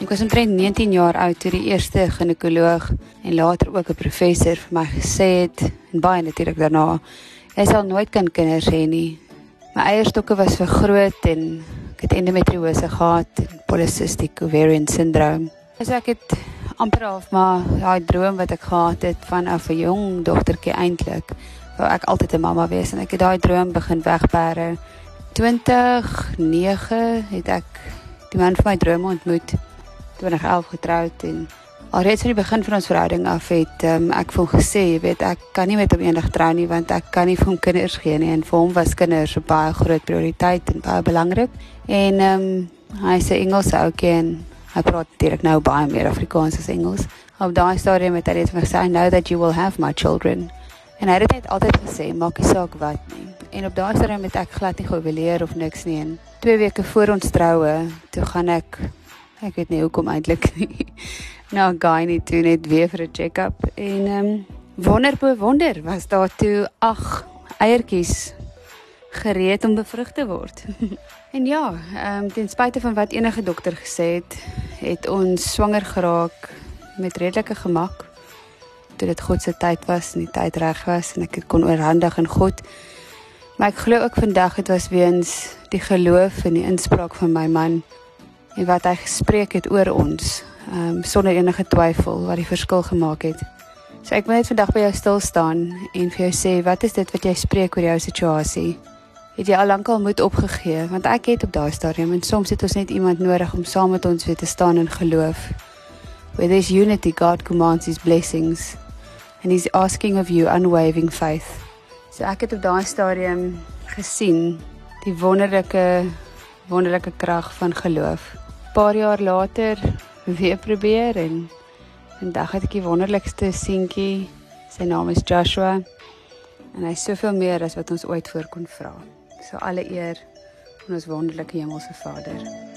Ek was omtrent 19 jaar oud toe die eerste ginekoloog en later ook 'n professor vir my gesê het en baie natuurlik daarna, jy sal nooit kan kinders hê nie. My eierstokke was vergroot en ek het endometriose gehad, polycystic ovarian syndrome. So ek het amper half maar daai droom wat ek gehad het van 'n jong dogtertjie eintlik, wou ek altyd 'n mamma wees en ek het daai droom begin wegberre. 2009 het ek die man van my drome ontmoet 2011 getroud en alreeds van die begin van ons verhouding af het um, ek vir hom gesê, jy weet, ek kan nie met hom eendag trou nie want ek kan nie vir hom kinders gee nie en vir hom was kinders 'n baie groot prioriteit en baie belangrik. En ehm um, hy sê Engels ook en hy praat direk nou baie meer Afrikaans as Engels. Op daai stadium het hy net vir gesê, "I know that you will have my children." En hy het net altyd gesê, "Maak nie saak wat nie." En op daai stadium het ek glad nie geoverleer of niks nie. En 2 weke voor ons troue, toe gaan ek Ek weet nie hoekom eintlik nie. Nou gaan nie toe net weer vir 'n check-up en ehm um, wonder bo wonder was daar toe ag eiertjies gereed om bevrug te word. en ja, ehm um, ten spyte van wat enige dokter gesê het, het ons swanger geraak met redelike gemak. Toe dit God se tyd was en die tyd reg was en ek het kon oorhandig aan God. Maar ek glo ook vandag dit was weens die geloof en die inspraak van my man en wat hy gespreek het oor ons, ehm um, sonder enige twyfel wat die verskil gemaak het. So ek wil net vandag by jou stil staan en vir jou sê wat is dit wat jy spreek oor jou situasie? Het jy al lankal moed opgegee? Want ek het op daai stadium en soms het ons net iemand nodig om saam met ons weer te staan in geloof. Where there's unity, God commands his blessings and he's asking of you unwavering faith. So ek het op daai stadium gesien die wonderlike wonderlike krag van geloof paar jaar later weer probeer en vandag het ek die wonderlikste seentjie. Sy naam is Joshua en hy is soveel meer as wat ons ooit voor kon vra. So alle eer aan ons wonderlike hemelse Vader.